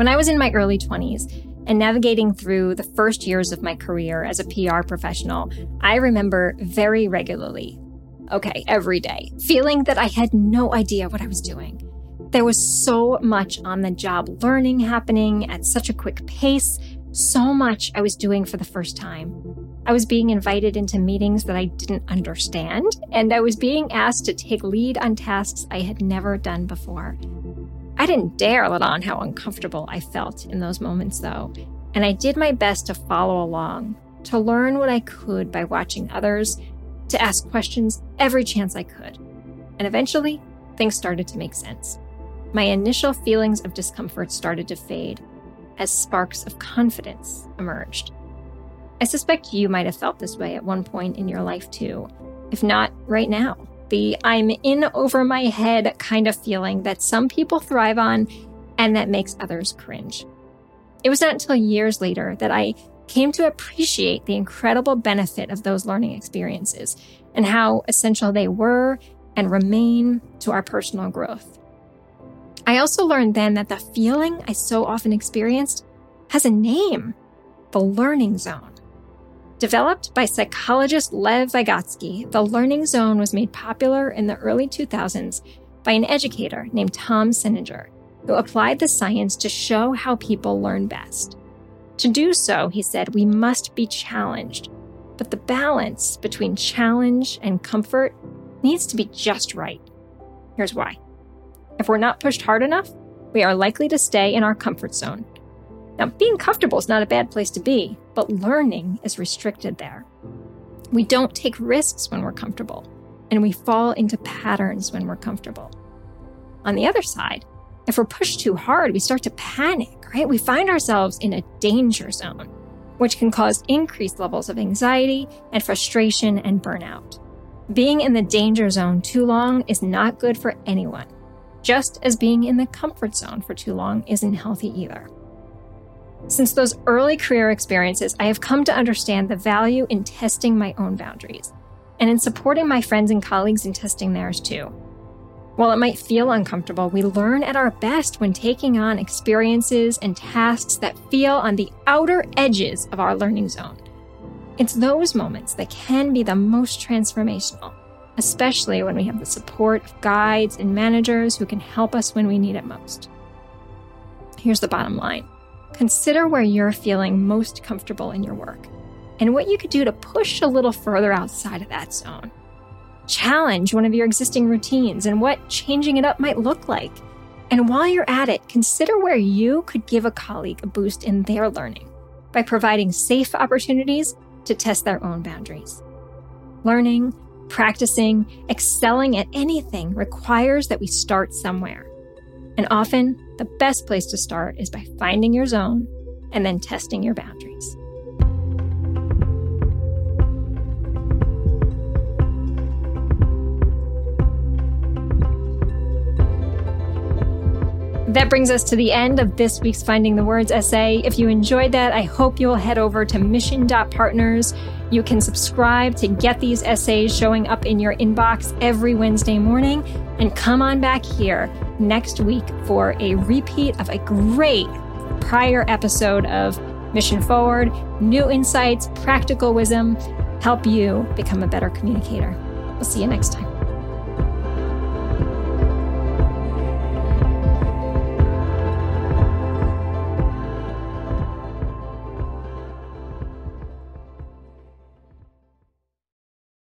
When I was in my early 20s and navigating through the first years of my career as a PR professional, I remember very regularly, okay, every day, feeling that I had no idea what I was doing. There was so much on the job learning happening at such a quick pace, so much I was doing for the first time. I was being invited into meetings that I didn't understand, and I was being asked to take lead on tasks I had never done before. I didn't dare let on how uncomfortable I felt in those moments, though, and I did my best to follow along, to learn what I could by watching others, to ask questions every chance I could. And eventually, things started to make sense. My initial feelings of discomfort started to fade as sparks of confidence emerged. I suspect you might have felt this way at one point in your life too, if not right now. The I'm in over my head kind of feeling that some people thrive on and that makes others cringe. It was not until years later that I came to appreciate the incredible benefit of those learning experiences and how essential they were and remain to our personal growth. I also learned then that the feeling I so often experienced has a name the learning zone. Developed by psychologist Lev Vygotsky, the learning zone was made popular in the early 2000s by an educator named Tom Senninger, who applied the science to show how people learn best. To do so, he said, we must be challenged, but the balance between challenge and comfort needs to be just right. Here's why. If we're not pushed hard enough, we are likely to stay in our comfort zone. Now, being comfortable is not a bad place to be, but learning is restricted there. We don't take risks when we're comfortable, and we fall into patterns when we're comfortable. On the other side, if we're pushed too hard, we start to panic, right? We find ourselves in a danger zone, which can cause increased levels of anxiety and frustration and burnout. Being in the danger zone too long is not good for anyone just as being in the comfort zone for too long isn't healthy either. Since those early career experiences, I have come to understand the value in testing my own boundaries and in supporting my friends and colleagues in testing theirs too. While it might feel uncomfortable, we learn at our best when taking on experiences and tasks that feel on the outer edges of our learning zone. It's those moments that can be the most transformational especially when we have the support of guides and managers who can help us when we need it most. Here's the bottom line consider where you're feeling most comfortable in your work and what you could do to push a little further outside of that zone. Challenge one of your existing routines and what changing it up might look like. And while you're at it, consider where you could give a colleague a boost in their learning by providing safe opportunities to test their own boundaries. Learning, Practicing, excelling at anything requires that we start somewhere. And often, the best place to start is by finding your zone and then testing your boundaries. That brings us to the end of this week's Finding the Words essay. If you enjoyed that, I hope you will head over to mission.partners. You can subscribe to get these essays showing up in your inbox every Wednesday morning. And come on back here next week for a repeat of a great prior episode of Mission Forward, new insights, practical wisdom, help you become a better communicator. We'll see you next time.